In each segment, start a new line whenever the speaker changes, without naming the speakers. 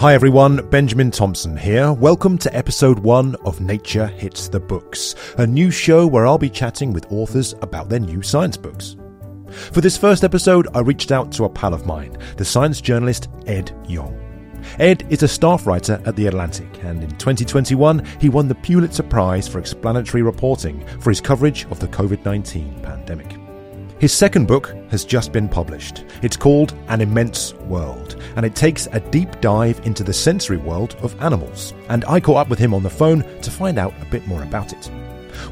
Hi everyone, Benjamin Thompson here. Welcome to episode one of Nature Hits the Books, a new show where I'll be chatting with authors about their new science books. For this first episode, I reached out to a pal of mine, the science journalist Ed Yong. Ed is a staff writer at The Atlantic, and in 2021 he won the Pulitzer Prize for explanatory reporting for his coverage of the COVID 19 pandemic. His second book has just been published. It's called An Immense World, and it takes a deep dive into the sensory world of animals. And I caught up with him on the phone to find out a bit more about it.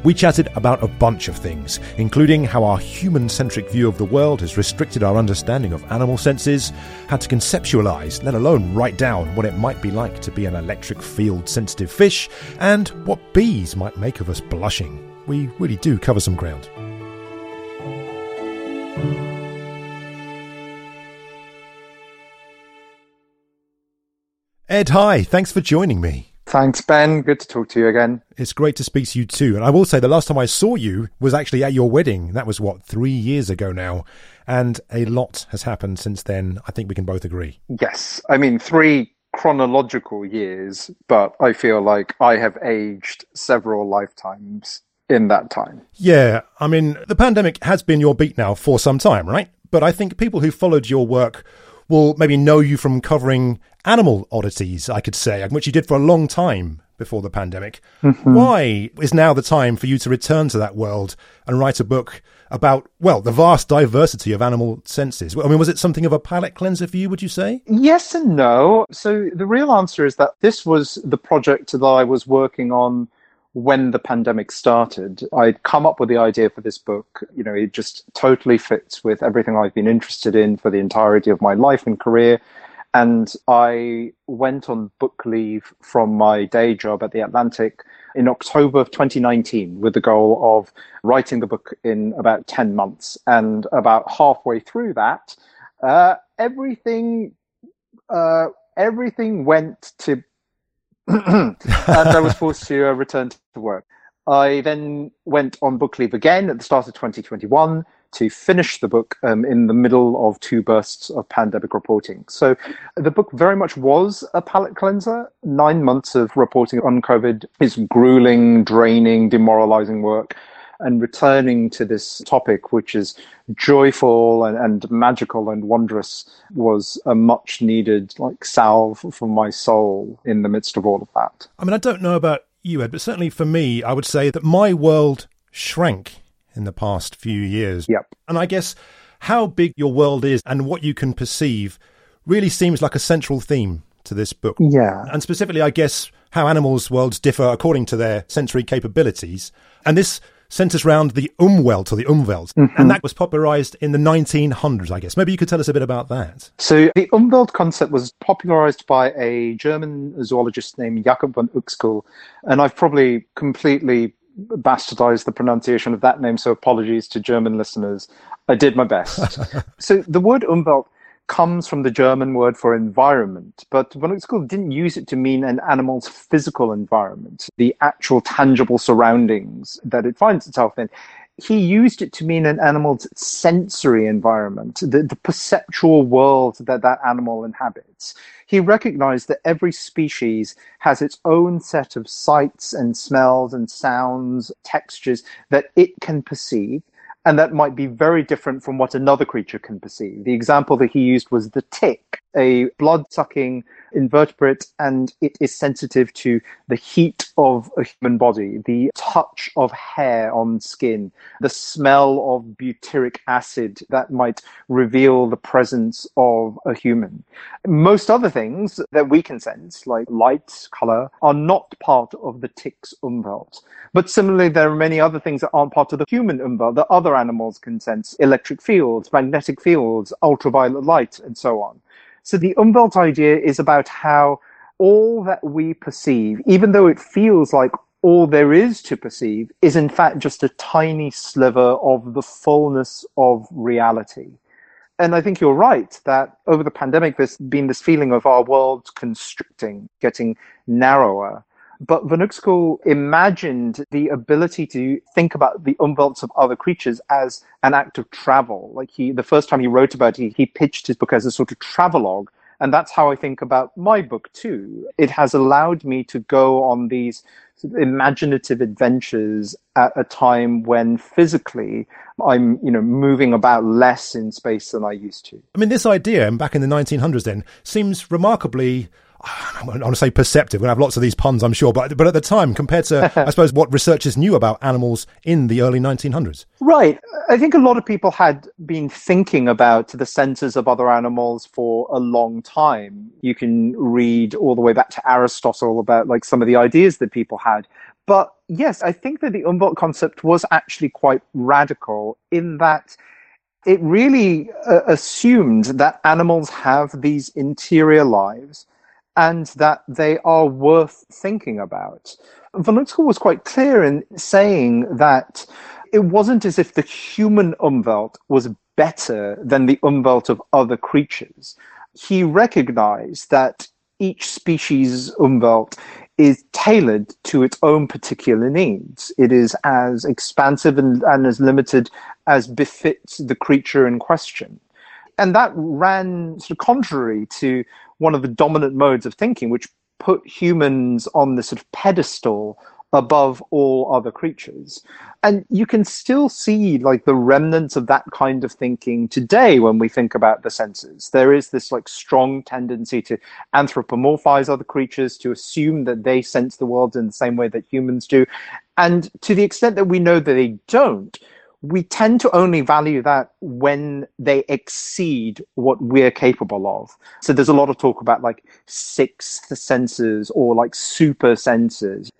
We chatted about a bunch of things, including how our human centric view of the world has restricted our understanding of animal senses, how to conceptualize, let alone write down, what it might be like to be an electric field sensitive fish, and what bees might make of us blushing. We really do cover some ground. Ed, hi. Thanks for joining me.
Thanks, Ben. Good to talk to you again.
It's great to speak to you too. And I will say the last time I saw you was actually at your wedding. That was what, three years ago now. And a lot has happened since then. I think we can both agree.
Yes. I mean, three chronological years, but I feel like I have aged several lifetimes in that time.
Yeah. I mean, the pandemic has been your beat now for some time, right? But I think people who followed your work will maybe know you from covering animal oddities, I could say, which you did for a long time before the pandemic. Mm-hmm. Why is now the time for you to return to that world and write a book about, well, the vast diversity of animal senses? I mean, was it something of a palate cleanser for you, would you say?
Yes and no. So the real answer is that this was the project that I was working on when the pandemic started, I'd come up with the idea for this book. You know, it just totally fits with everything I've been interested in for the entirety of my life and career. And I went on book leave from my day job at the Atlantic in October of 2019 with the goal of writing the book in about 10 months. And about halfway through that, uh, everything, uh, everything went to and I was forced to uh, return to work. I then went on book leave again at the start of 2021 to finish the book um, in the middle of two bursts of pandemic reporting. So the book very much was a palate cleanser. Nine months of reporting on COVID is grueling, draining, demoralizing work and returning to this topic, which is joyful and, and magical and wondrous, was a much needed like salve for my soul in the midst of all of that.
I mean, I don't know about you, Ed, but certainly for me, I would say that my world shrank in the past few years.
Yep.
And I guess how big your world is and what you can perceive really seems like a central theme to this book.
Yeah.
And specifically, I guess, how animals' worlds differ according to their sensory capabilities. And this centers around the Umwelt or the Umwelt. Mm-hmm. And that was popularized in the 1900s, I guess. Maybe you could tell us a bit about that.
So the Umwelt concept was popularized by a German zoologist named Jakob von Uexküll. And I've probably completely bastardized the pronunciation of that name, so apologies to German listeners. I did my best. so the word Umwelt comes from the German word for environment, but von Uexküll didn't use it to mean an animal's physical environment, the actual tangible surroundings that it finds itself in. He used it to mean an animal's sensory environment, the, the perceptual world that that animal inhabits. He recognized that every species has its own set of sights and smells and sounds, textures that it can perceive and that might be very different from what another creature can perceive. The example that he used was the tick, a blood sucking invertebrate, and it is sensitive to the heat of a human body. The touch of hair on skin, the smell of butyric acid that might reveal the presence of a human. Most other things that we can sense, like light, color, are not part of the tick's umwelt. But similarly, there are many other things that aren't part of the human umwelt that other animals can sense electric fields, magnetic fields, ultraviolet light, and so on. So the umwelt idea is about how all that we perceive, even though it feels like all there is to perceive, is in fact just a tiny sliver of the fullness of reality. And I think you're right that over the pandemic, there's been this feeling of our world constricting, getting narrower. But von Uexküll imagined the ability to think about the umwelts of other creatures as an act of travel. Like he, the first time he wrote about it, he pitched his book as a sort of travelogue and that's how I think about my book too. It has allowed me to go on these imaginative adventures at a time when physically I'm, you know, moving about less in space than I used to.
I mean, this idea, and back in the 1900s then, seems remarkably I want to say perceptive. We'll have lots of these puns, I'm sure, but but at the time, compared to I suppose what researchers knew about animals in the early 1900s.
Right. I think a lot of people had been thinking about the senses of other animals for a long time. You can read all the way back to Aristotle about like some of the ideas that people had. But yes, I think that the Umwelt concept was actually quite radical in that it really uh, assumed that animals have these interior lives and that they are worth thinking about. Uexküll was quite clear in saying that it wasn't as if the human umwelt was better than the umwelt of other creatures. He recognized that each species umwelt is tailored to its own particular needs. It is as expansive and, and as limited as befits the creature in question. And that ran sort of contrary to one of the dominant modes of thinking, which put humans on this sort of pedestal above all other creatures. And you can still see like the remnants of that kind of thinking today when we think about the senses. There is this like strong tendency to anthropomorphize other creatures, to assume that they sense the world in the same way that humans do. And to the extent that we know that they don't, we tend to only value that when they exceed what we're capable of. So there's a lot of talk about like sixth senses or like super senses.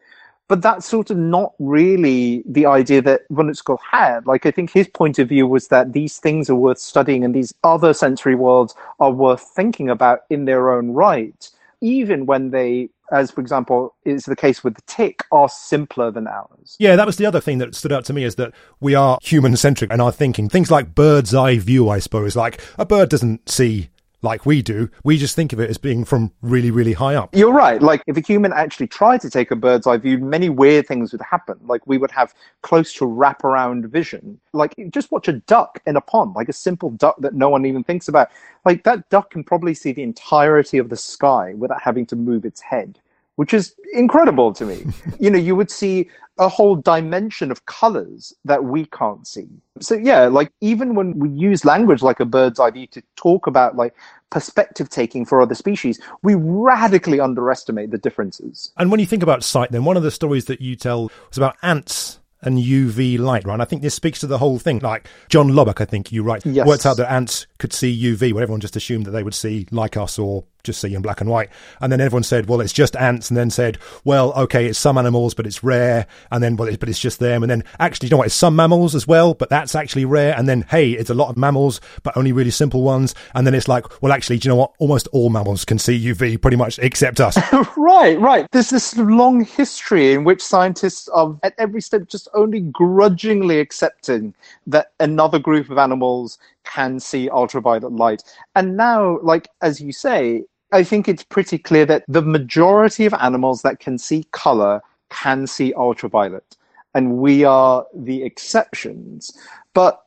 But that's sort of not really the idea that Uexküll had. Like, I think his point of view was that these things are worth studying and these other sensory worlds are worth thinking about in their own right, even when they as for example is the case with the tick, are simpler than ours.
Yeah, that was the other thing that stood out to me is that we are human centric in our thinking. Things like bird's eye view, I suppose. Like a bird doesn't see like we do. We just think of it as being from really, really high up.
You're right. Like if a human actually tried to take a bird's eye view, many weird things would happen. Like we would have close to wraparound vision. Like just watch a duck in a pond, like a simple duck that no one even thinks about. Like that duck can probably see the entirety of the sky without having to move its head which is incredible to me. you know, you would see a whole dimension of colors that we can't see. So yeah, like even when we use language like a bird's eye view to talk about like perspective taking for other species, we radically underestimate the differences.
And when you think about sight, then one of the stories that you tell was about ants and UV light, right? And I think this speaks to the whole thing. Like John Lubbock, I think you write, yes. worked out that ants could see UV, where everyone just assumed that they would see like us or just see in black and white. And then everyone said, well, it's just ants. And then said, well, okay, it's some animals, but it's rare. And then, well, but it's just them. And then actually, you know what? It's some mammals as well, but that's actually rare. And then, hey, it's a lot of mammals, but only really simple ones. And then it's like, well, actually, do you know what? Almost all mammals can see UV pretty much except us.
right, right. There's this long history in which scientists are at every step just only grudgingly accepting that another group of animals can see ultraviolet light. And now, like, as you say, I think it's pretty clear that the majority of animals that can see color can see ultraviolet, and we are the exceptions. But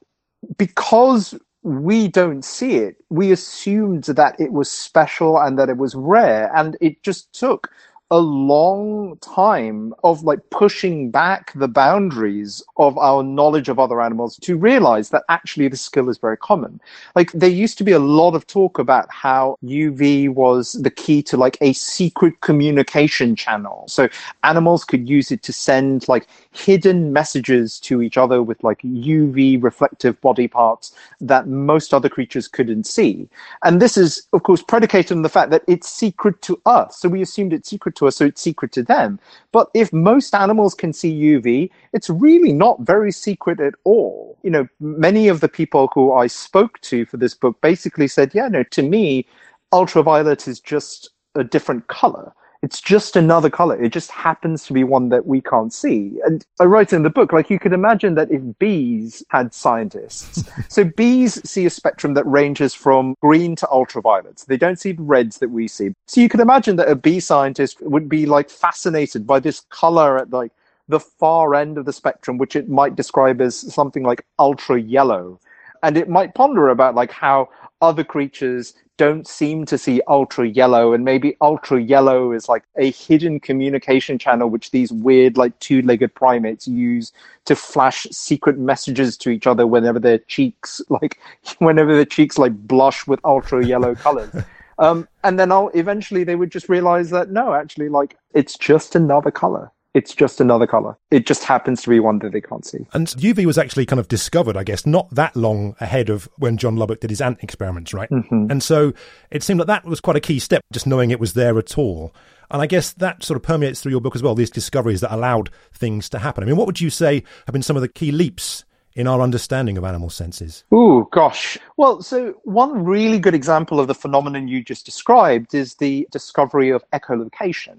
because we don't see it, we assumed that it was special and that it was rare, and it just took a long time of like pushing back the boundaries of our knowledge of other animals to realize that actually the skill is very common. Like there used to be a lot of talk about how UV was the key to like a secret communication channel. So animals could use it to send like hidden messages to each other with like UV reflective body parts that most other creatures couldn't see. And this is, of course, predicated on the fact that it's secret to us. So we assumed it's secret to us, so it's secret to them. But if most animals can see UV, it's really not very secret at all. You know, many of the people who I spoke to for this book basically said, yeah, no, to me, ultraviolet is just a different color. It's just another color. It just happens to be one that we can't see. And I write in the book, like you could imagine that if bees had scientists. so bees see a spectrum that ranges from green to ultraviolet. They don't see the reds that we see. So you could imagine that a bee scientist would be like fascinated by this color at like the far end of the spectrum, which it might describe as something like ultra yellow. And it might ponder about like how other creatures don't seem to see ultra yellow and maybe ultra yellow is like a hidden communication channel which these weird like two-legged primates use to flash secret messages to each other whenever their cheeks like whenever their cheeks like blush with ultra yellow colors. Um, and then I'll, eventually they would just realize that no actually like it's just another color it's just another color. It just happens to be one that they can't see.
And UV was actually kind of discovered, I guess, not that long ahead of when John Lubbock did his ant experiments, right?
Mm-hmm.
And so it seemed like that was quite a key step, just knowing it was there at all. And I guess that sort of permeates through your book as well, these discoveries that allowed things to happen. I mean, what would you say have been some of the key leaps in our understanding of animal senses?
Ooh, gosh. Well, so one really good example of the phenomenon you just described is the discovery of echolocation.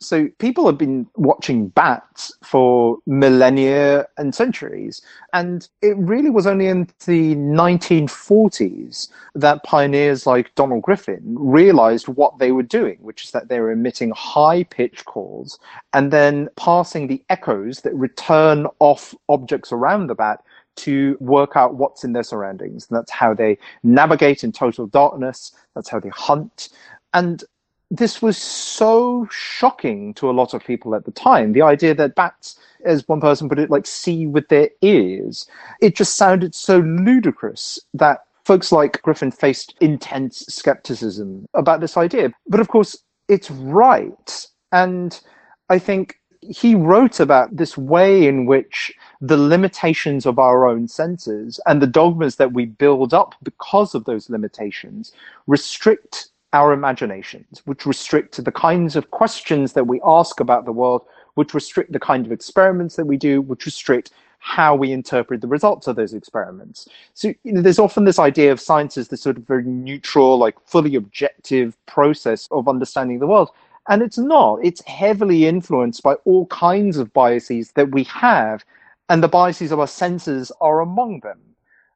So people have been watching bats for millennia and centuries. And it really was only in the 1940s that pioneers like Donald Griffin realized what they were doing, which is that they were emitting high pitched calls and then passing the echoes that return off objects around the bat to work out what's in their surroundings. And that's how they navigate in total darkness. That's how they hunt. And this was so shocking to a lot of people at the time. The idea that bats, as one person put it, like see with their ears. It just sounded so ludicrous that folks like Griffin faced intense skepticism about this idea. But of course, it's right. And I think he wrote about this way in which the limitations of our own senses and the dogmas that we build up because of those limitations restrict our imaginations, which restrict the kinds of questions that we ask about the world, which restrict the kind of experiments that we do, which restrict how we interpret the results of those experiments. So you know, there's often this idea of science as this sort of very neutral, like fully objective process of understanding the world. And it's not. It's heavily influenced by all kinds of biases that we have, and the biases of our senses are among them.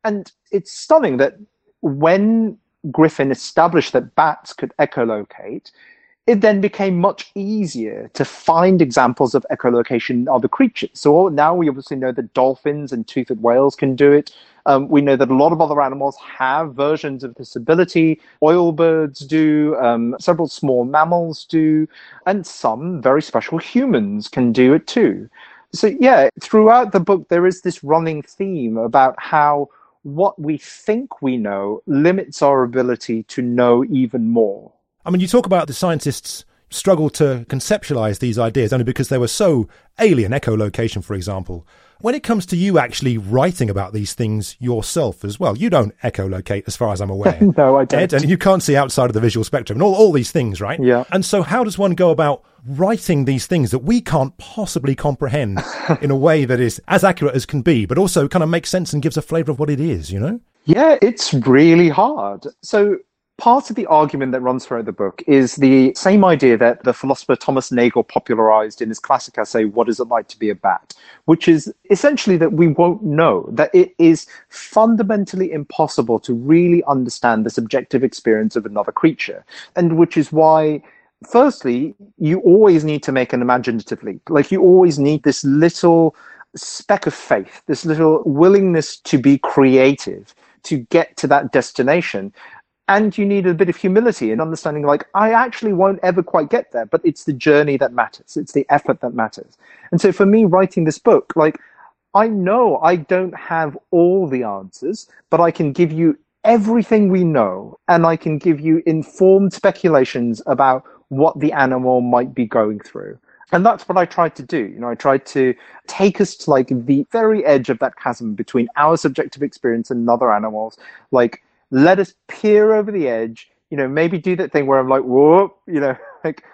And it's stunning that when Griffin established that bats could echolocate, it then became much easier to find examples of echolocation in other creatures. So now we obviously know that dolphins and toothed whales can do it. Um, we know that a lot of other animals have versions of this ability. Oil birds do, um, several small mammals do, and some very special humans can do it too. So, yeah, throughout the book, there is this running theme about how what we think we know limits our ability to know even more.
I mean, you talk about the scientists struggle to conceptualize these ideas only because they were so alien, echolocation, for example. When it comes to you actually writing about these things yourself as well, you don't echolocate as far as I'm aware.
no, I don't.
Ed, and you can't see outside of the visual spectrum and all, all these things, right?
Yeah.
And so how does one go about writing these things that we can't possibly comprehend in a way that is as accurate as can be, but also kind of makes sense and gives a flavor of what it is, you know?
Yeah, it's really hard. So part of the argument that runs throughout the book is the same idea that the philosopher Thomas Nagel popularized in his classic essay, What Is It Like to Be a Bat? which is essentially that we won't know, that it is fundamentally impossible to really understand the subjective experience of another creature. And which is why firstly, you always need to make an imaginative leap. Like you always need this little speck of faith, this little willingness to be creative to get to that destination. And you need a bit of humility and understanding like i actually won't ever quite get there but it's the journey that matters it's the effort that matters and so for me writing this book like i know i don't have all the answers but i can give you everything we know and i can give you informed speculations about what the animal might be going through and that's what I tried to do. You know, I tried to take us to like the very edge of that chasm between our subjective experience and other animals. Like, let us peer over the edge, you know, maybe do that thing where I'm like, whoa, you know, like,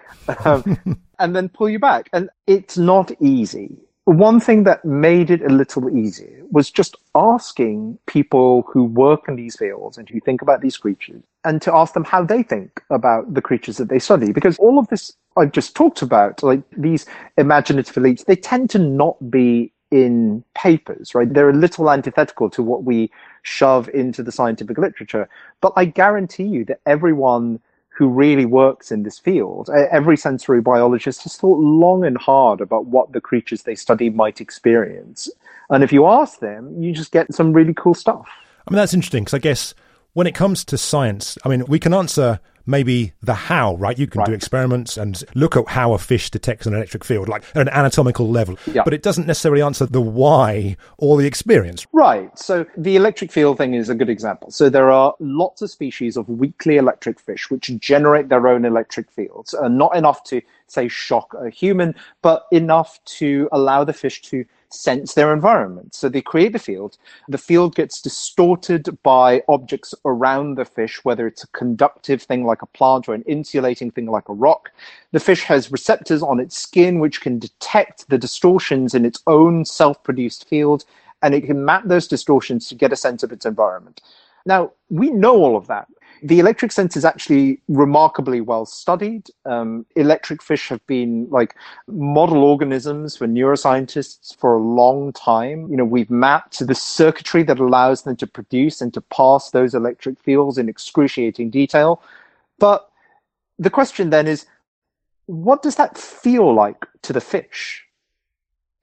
um, and then pull you back. And it's not easy. One thing that made it a little easier was just asking people who work in these fields and who think about these creatures and to ask them how they think about the creatures that they study. Because all of this I've just talked about, like these imaginative elites, they tend to not be in papers, right? They're a little antithetical to what we shove into the scientific literature. But I guarantee you that everyone who really works in this field, every sensory biologist has thought long and hard about what the creatures they study might experience. And if you ask them, you just get some really cool stuff.
I mean, that's interesting because I guess when it comes to science, I mean, we can answer maybe the how, right? You can right. do experiments and look at how a fish detects an electric field, like at an anatomical level, but it doesn't necessarily answer the why or the experience.
Right. So the electric field thing is a good example. So there are lots of species of weakly electric fish which generate their own electric fields, uh, not enough to, say, shock a human, but enough to allow the fish to sense their environment. So they create the field. The field gets distorted by objects around the fish, whether it's a conductive thing like a plant or an insulating thing like a rock. The fish has receptors on its skin which can detect the distortions in its own self produced field, and it can map those distortions to get a sense of its environment. Now, we know all of that the electric sense is actually remarkably well studied. Um, electric fish have been like model organisms for neuroscientists for a long time. You know, we've mapped the circuitry that allows them to produce and to pass those electric fields in excruciating detail. But the question then is, what does that feel like to the fish?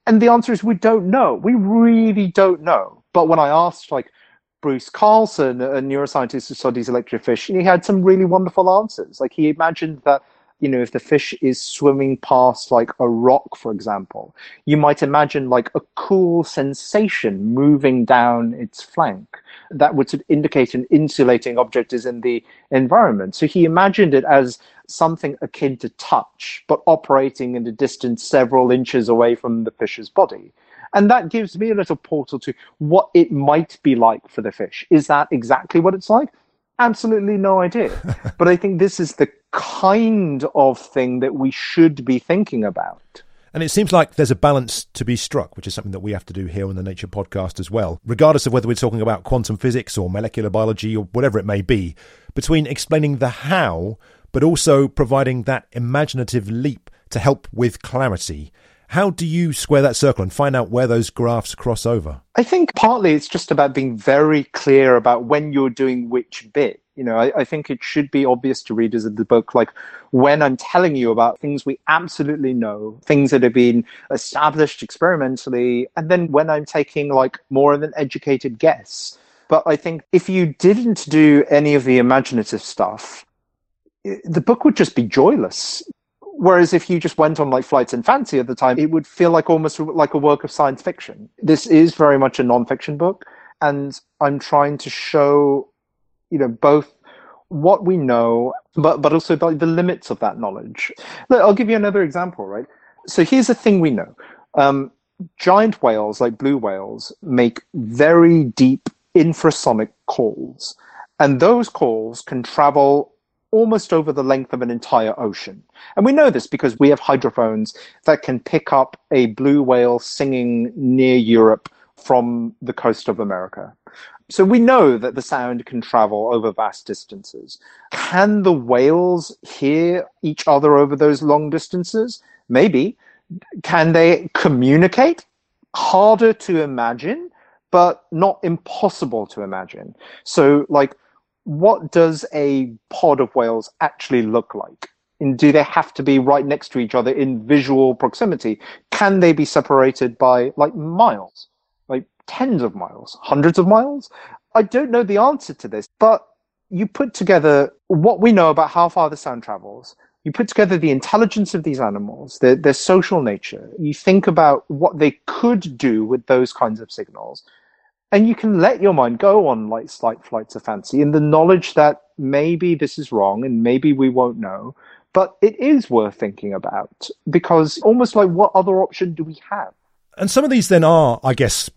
And the answer is we don't know. We really don't know. But when I asked, like, Bruce Carlson, a neuroscientist who studies electric fish, and he had some really wonderful answers. Like he imagined that, you know, if the fish is swimming past like a rock, for example, you might imagine like a cool sensation moving down its flank that would indicate an insulating object is in the environment. So he imagined it as something akin to touch, but operating in a distance several inches away from the fish's body. And that gives me a little portal to what it might be like for the fish. Is that exactly what it's like? Absolutely no idea. but I think this is the kind of thing that we should be thinking about.
And it seems like there's a balance to be struck, which is something that we have to do here on the Nature podcast as well, regardless of whether we're talking about quantum physics or molecular biology or whatever it may be, between explaining the how, but also providing that imaginative leap to help with clarity. How do you square that circle and find out where those graphs cross over?
I think partly it's just about being very clear about when you're doing which bit. You know, I, I, think it should be obvious to readers of the book, like when I'm telling you about things we absolutely know, things that have been established experimentally, and then when I'm taking like more of an educated guess. But I think if you didn't do any of the imaginative stuff, eh, the book would just be joyless. Whereas if you just went on like flights in fancy at the time, it would feel like almost like a work of science fiction. This is very much a nonfiction book, and I'm trying to show, you know, both what we know, but but also the, the limits of that knowledge. Look, I'll give you another example, right? So here's a thing we know: um, giant whales, like blue whales, make very deep infrasonic calls, and those calls can travel almost over the length of an entire ocean. And we know this because we have hydrophones that can pick up a blue whale singing near Europe from the coast of America. So we know that the sound can travel over vast distances. Can the whales hear each other over those long distances? Maybe. Can they communicate? Harder to imagine, but not impossible to imagine. So, like, what does a pod of whales actually look like? And do they have to be right next to each other in visual proximity? Can they be separated by like miles, like tens of miles, hundreds of miles? I don't know the answer to this, but you put together what we know about how far the sound travels. You put together the intelligence of these animals, their, their social nature. You think about what they could do with those kinds of signals. And you can let your mind go on like slight flights of fancy in the knowledge that maybe this is wrong and maybe we won't know. But it is worth thinking about because almost like what other option do we have?
And some of these then are, I guess,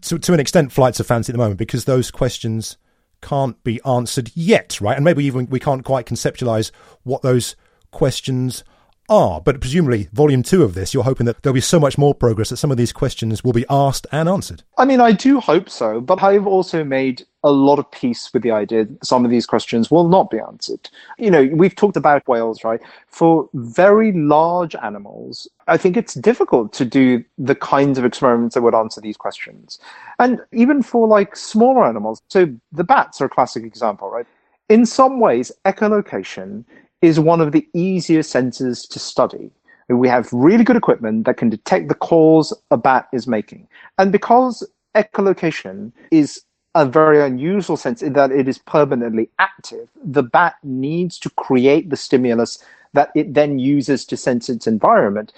to, to an extent, flights of fancy at the moment because those questions can't be answered yet, right? And maybe even we can't quite conceptualize what those questions are. But presumably, volume two of this, you're hoping that there'll be so much more progress that some of these questions will be asked and answered.
I mean, I do hope so, but I've also made a lot of peace with the idea that some of these questions will not be answered. You know, we've talked about whales, right? For very large animals, I think it's difficult to do the kinds of experiments that would answer these questions. And even for like smaller animals, so the bats are a classic example, right? In some ways, echolocation is one of the easiest sensors to study. We have really good equipment that can detect the calls a bat is making. And because echolocation is a very unusual sense in that it is permanently active, the bat needs to create the stimulus that it then uses to sense its environment.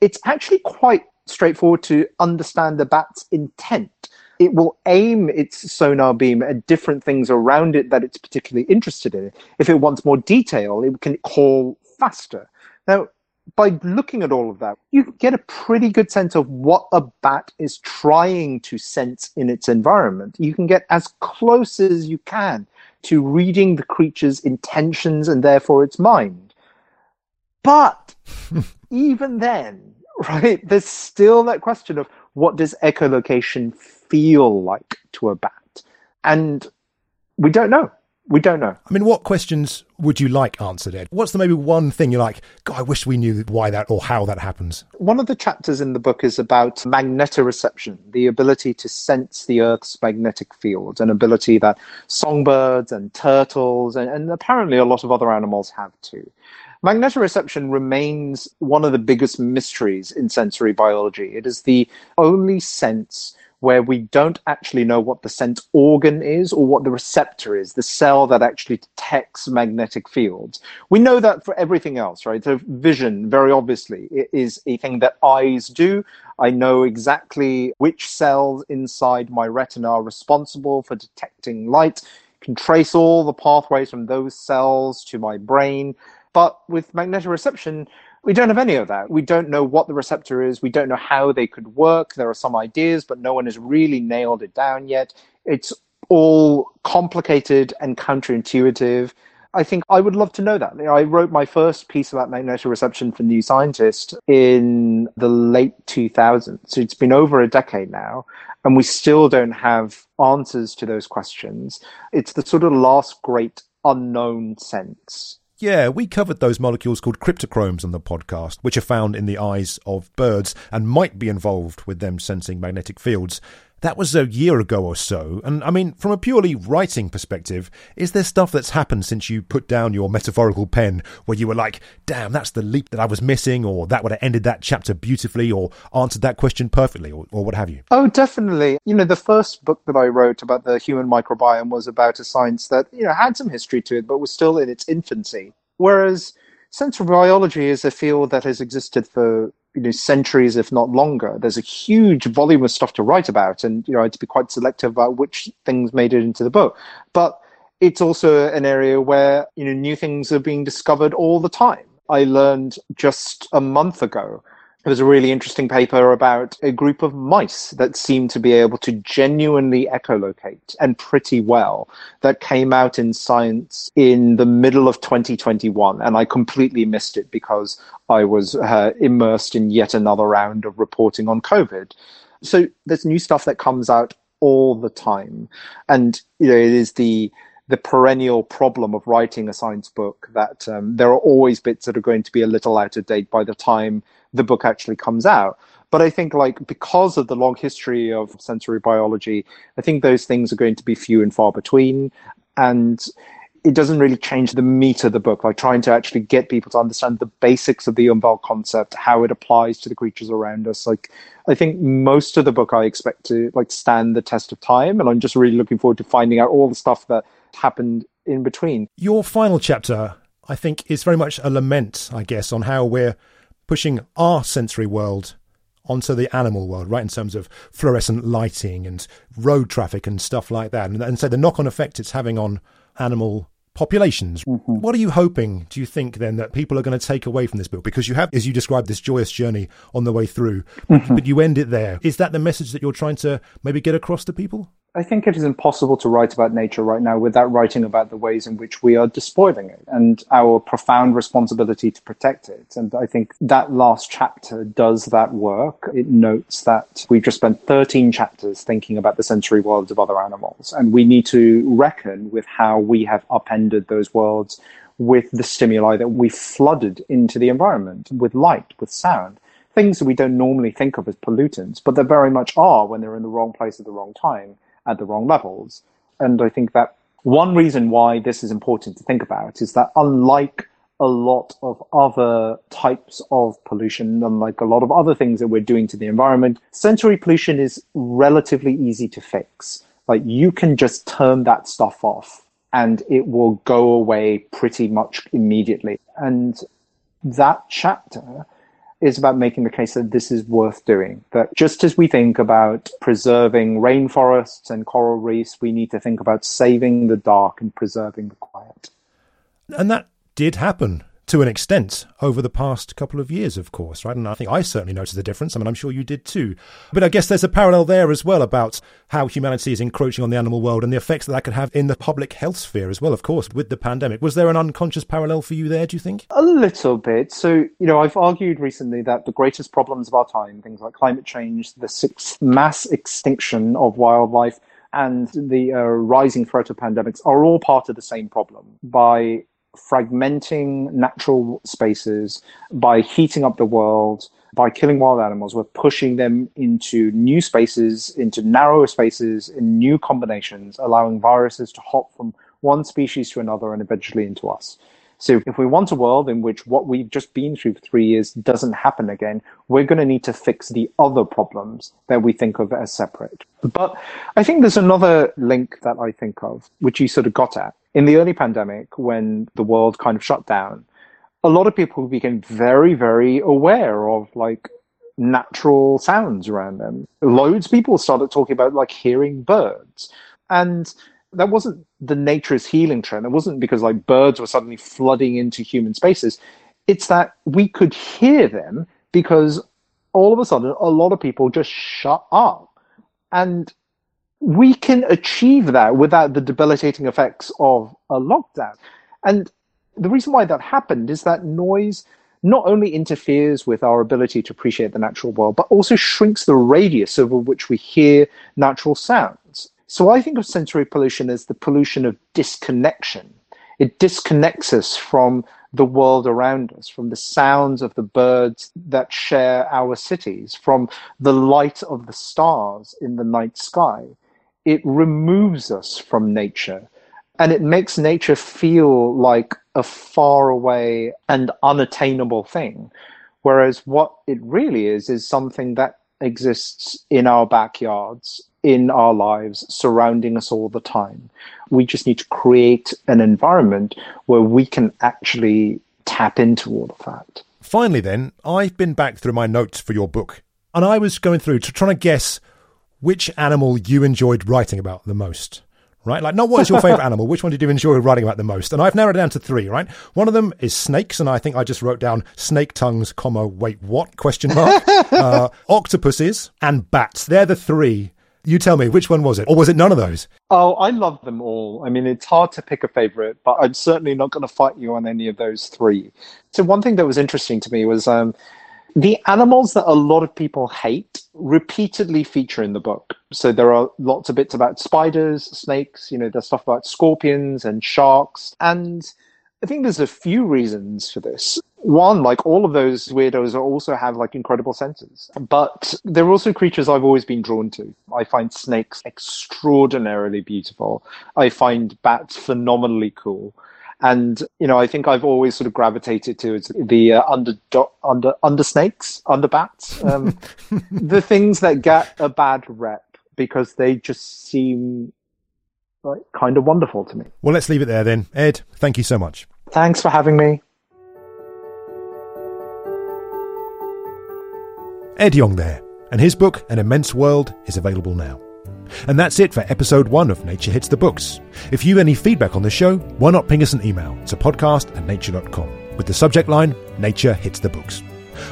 It's actually quite straightforward to understand the bat's intent it will aim its sonar beam at different things around it that it's particularly interested in. If it wants more detail, it can call faster. Now, by looking at all of that, you get a pretty good sense of what a bat is trying to sense in its environment. You can get as close as you can to reading the creature's intentions and therefore its mind. But even then, right, there's still that question of what does echolocation feel like to a bat? And we don't know. We don't know.
I mean, what questions would you like answered, Ed? What's the maybe one thing you're like, God, I wish we knew why that or how that happens?
One of the chapters in the book is about magnetoreception, the ability to sense the Earth's magnetic field, an ability that songbirds and turtles and, and apparently a lot of other animals have too. Magnetoreception remains one of the biggest mysteries in sensory biology. It is the only sense where we don't actually know what the sense organ is or what the receptor is, the cell that actually detects magnetic fields. We know that for everything else, right? So vision, very obviously, is a thing that eyes do. I know exactly which cells inside my retina are responsible for detecting light, can trace all the pathways from those cells to my brain. But with magnetoreception, we don't have any of that. We don't know what the receptor is. We don't know how they could work. There are some ideas, but no one has really nailed it down yet. It's all complicated and counterintuitive. I think I would love to know that. I wrote my first piece about magnetoreception for New Scientist in the late 2000s. So it's been over a decade now, and we still don't have answers to those questions. It's the sort of last great unknown sense
yeah, we covered those molecules called cryptochromes on the podcast, which are found in the eyes of birds and might be involved with them sensing magnetic fields. That was a year ago or so. And I mean, from a purely writing perspective, is there stuff that's happened since you put down your metaphorical pen where you were like, damn, that's the leap that I was missing, or that would have ended that chapter beautifully, or answered that question perfectly, or, or what have you?
Oh, definitely. You know, the first book that I wrote about the human microbiome was about a science that, you know, had some history to it, but was still in its infancy. Whereas sensory biology is a field that has existed for you know centuries, if not longer. There's a huge volume of stuff to write about, and you know I had to be quite selective about which things made it into the book. But it's also an area where you know new things are being discovered all the time. I learned just a month ago there was a really interesting paper about a group of mice that seemed to be able to genuinely echolocate and pretty well that came out in science in the middle of 2021 and i completely missed it because i was uh, immersed in yet another round of reporting on covid. So there's new stuff that comes out all the time and you know it is the the perennial problem of writing a science book that um, there are always bits that are going to be a little out of date by the time the book actually comes out. But I think like because of the long history of sensory biology, I think those things are going to be few and far between. And it doesn't really change the meat of the book, like trying to actually get people to understand the basics of the Umwelt concept, how it applies to the creatures around us. Like, I think most of the book I expect to like stand the test of time, and I'm just really looking forward to finding out all the stuff that happened in between.
Your final chapter, I think, is very much a lament, I guess, on how we're pushing our sensory world onto the animal world, right, in terms of fluorescent lighting and road traffic and stuff like that. And, and so the knock on effect it's having on animal populations. Mm-hmm. What are you hoping, do you think, then, that people are going to take away from this book? Because you have, as you described, this joyous journey on the way through, mm-hmm. but you end it there. Is that the message that you're trying to maybe get across to people?
I think it is impossible to write about nature right now without writing about the ways in which we are despoiling it and our profound responsibility to protect it. And I think that last chapter does that work. It notes that we've just spent 13 chapters thinking about the sensory worlds of other animals, and we need to reckon with how we have upended those worlds with the stimuli that we flooded into the environment with light, with sound things that we don't normally think of as pollutants, but they very much are when they're in the wrong place at the wrong time at the wrong levels. And I think that one reason why this is important to think about is that unlike a lot of other types of pollution, unlike a lot of other things that we're doing to the environment, sensory pollution is relatively easy to fix. Like you can just turn that stuff off and it will go away pretty much immediately. And that chapter is about making the case that this is worth doing. That just as we think about preserving rainforests and coral reefs, we need to think about saving the dark and preserving the quiet.
And that did happen to an extent over the past couple of years, of course, right? And I think I certainly noticed the difference. I mean, I'm sure you did too. But I guess there's a parallel there as well about how humanity is encroaching on the animal world and the effects that that could have in the public health sphere as well, of course, with the pandemic. Was there an unconscious parallel for you there, do you think?
A little bit. So, you know, I've argued recently that the greatest problems of our time, things like climate change, the sixth mass extinction of wildlife, and the uh, rising threat of pandemics are all part of the same problem. By fragmenting natural spaces, by heating up the world, by killing wild animals, we're pushing them into new spaces, into narrower spaces, in new combinations, allowing viruses to hop from one species to another and eventually into us. So if we want a world in which what we've just been through for three years doesn't happen again, we're going to need to fix the other problems that we think of as separate. But I think there's another link that I think of, which you sort of got at. In the early pandemic, when the world kind of shut down, a lot of people became very, very aware of like natural sounds around them. Loads of people started talking about like hearing birds. And that wasn't the nature's healing trend. It wasn't because like birds were suddenly flooding into human spaces. It's that we could hear them because all of a sudden a lot of people just shut up. And we can achieve that without the debilitating effects of a lockdown. And the reason why that happened is that noise not only interferes with our ability to appreciate the natural world, but also shrinks the radius over which we hear natural sounds. So I think of sensory pollution as the pollution of disconnection. It disconnects us from the world around us, from the sounds of the birds that share our cities, from the light of the stars in the night sky. It removes us from nature and it makes nature feel like a far away and unattainable thing. Whereas what it really is, is something that exists in our backyards in our lives surrounding us all the time. We just need to create an environment where we can actually tap into all of that.
Finally, then, I've been back through my notes for your book, and I was going through to trying to guess which animal you enjoyed writing about the most. Right? Like, not what is your favorite animal? Which one did you enjoy writing about the most? And I've narrowed it down to three, right? One of them is snakes, and I think I just wrote down snake tongues, comma, wait, what? Question mark. uh, octopuses and bats. They're the three you tell me, which one was it? Or was it none of those?
Oh, I love them all. I mean, it's hard to pick a favorite, but I'm certainly not going to fight you on any of those three. So, one thing that was interesting to me was um, the animals that a lot of people hate repeatedly feature in the book. So, there are lots of bits about spiders, snakes, you know, there's stuff about scorpions and sharks. And I think there's a few reasons for this. One, like all of those weirdos also have like incredible senses, but they're also creatures I've always been drawn to. I find snakes extraordinarily beautiful. I find bats phenomenally cool. And you know, I think I've always sort of gravitated towards the uh, under under under snakes, under bats, um, the things that get a bad rep because they just seem like, kind of wonderful to me.
Well, let's leave it there then. Ed, thank you so much.
Thanks for having me.
Ed Yong there, and his book, An Immense World, is available now. And that's it for episode one of Nature Hits the Books. If you have any feedback on the show, why not ping us an email to podcast at nature.com with the subject line Nature Hits the Books.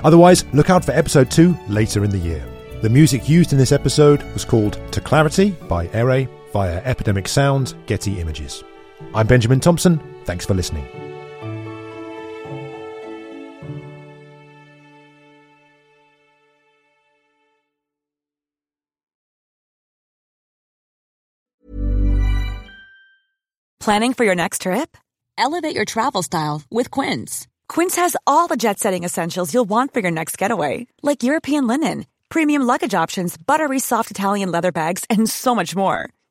Otherwise, look out for episode two later in the year. The music used in this episode was called To Clarity by Ere via Epidemic Sound Getty Images. I'm Benjamin Thompson. Thanks for listening.
Planning for your next trip?
Elevate your travel style with Quince.
Quince has all the jet setting essentials you'll want for your next getaway, like European linen, premium luggage options, buttery soft Italian leather bags, and so much more.